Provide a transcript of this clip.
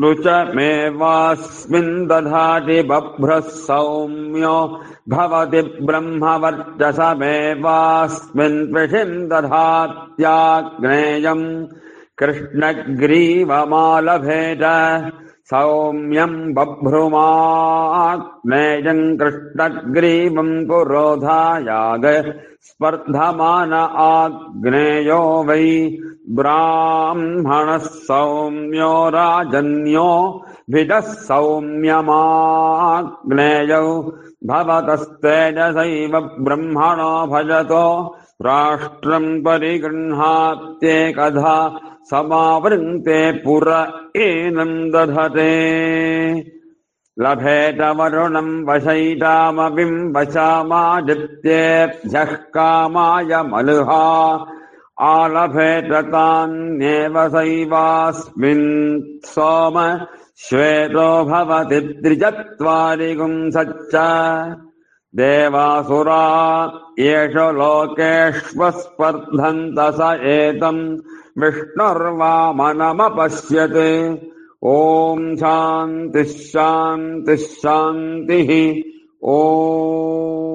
ऋचमेवास्मिन् दधाति बभ्रः सौम्यो भवति ब्रह्मवर्चसमेवास्मिन् कृषिम् दधात्याग्नेयम् कृष्णग्रीवमालभेद। सौम्यम् बभ्रुमाग्नेयम् कृष्णग्रीवम् पुरोधायाग। स्पर्धमान आग्नेयो वै ब्राह्मणः सौम्यो राजन्यो भिदः सौम्यमाग्नेयौ भवतस्तेजसैव ब्रह्मणो भजतो राष्ट्रम् परिगृह्णात्येकधा समावृङ्क्ते पुर एनम् दधते। लभेत वरुणम् वशैतामपिम् वशामादित्येभ्यः कामाय मलुहा आलभेत तान्येव सैवास्मिन् सोम श्वेतो भवति त्रिचत्वारिगुंसच्च देवासुरा एष लोकेष्वस्पर्धन्त स एतम् विष्णुर्वामनमपश्यत्। ॐ शान्तिः शान्तिः शान्तिः। ॐ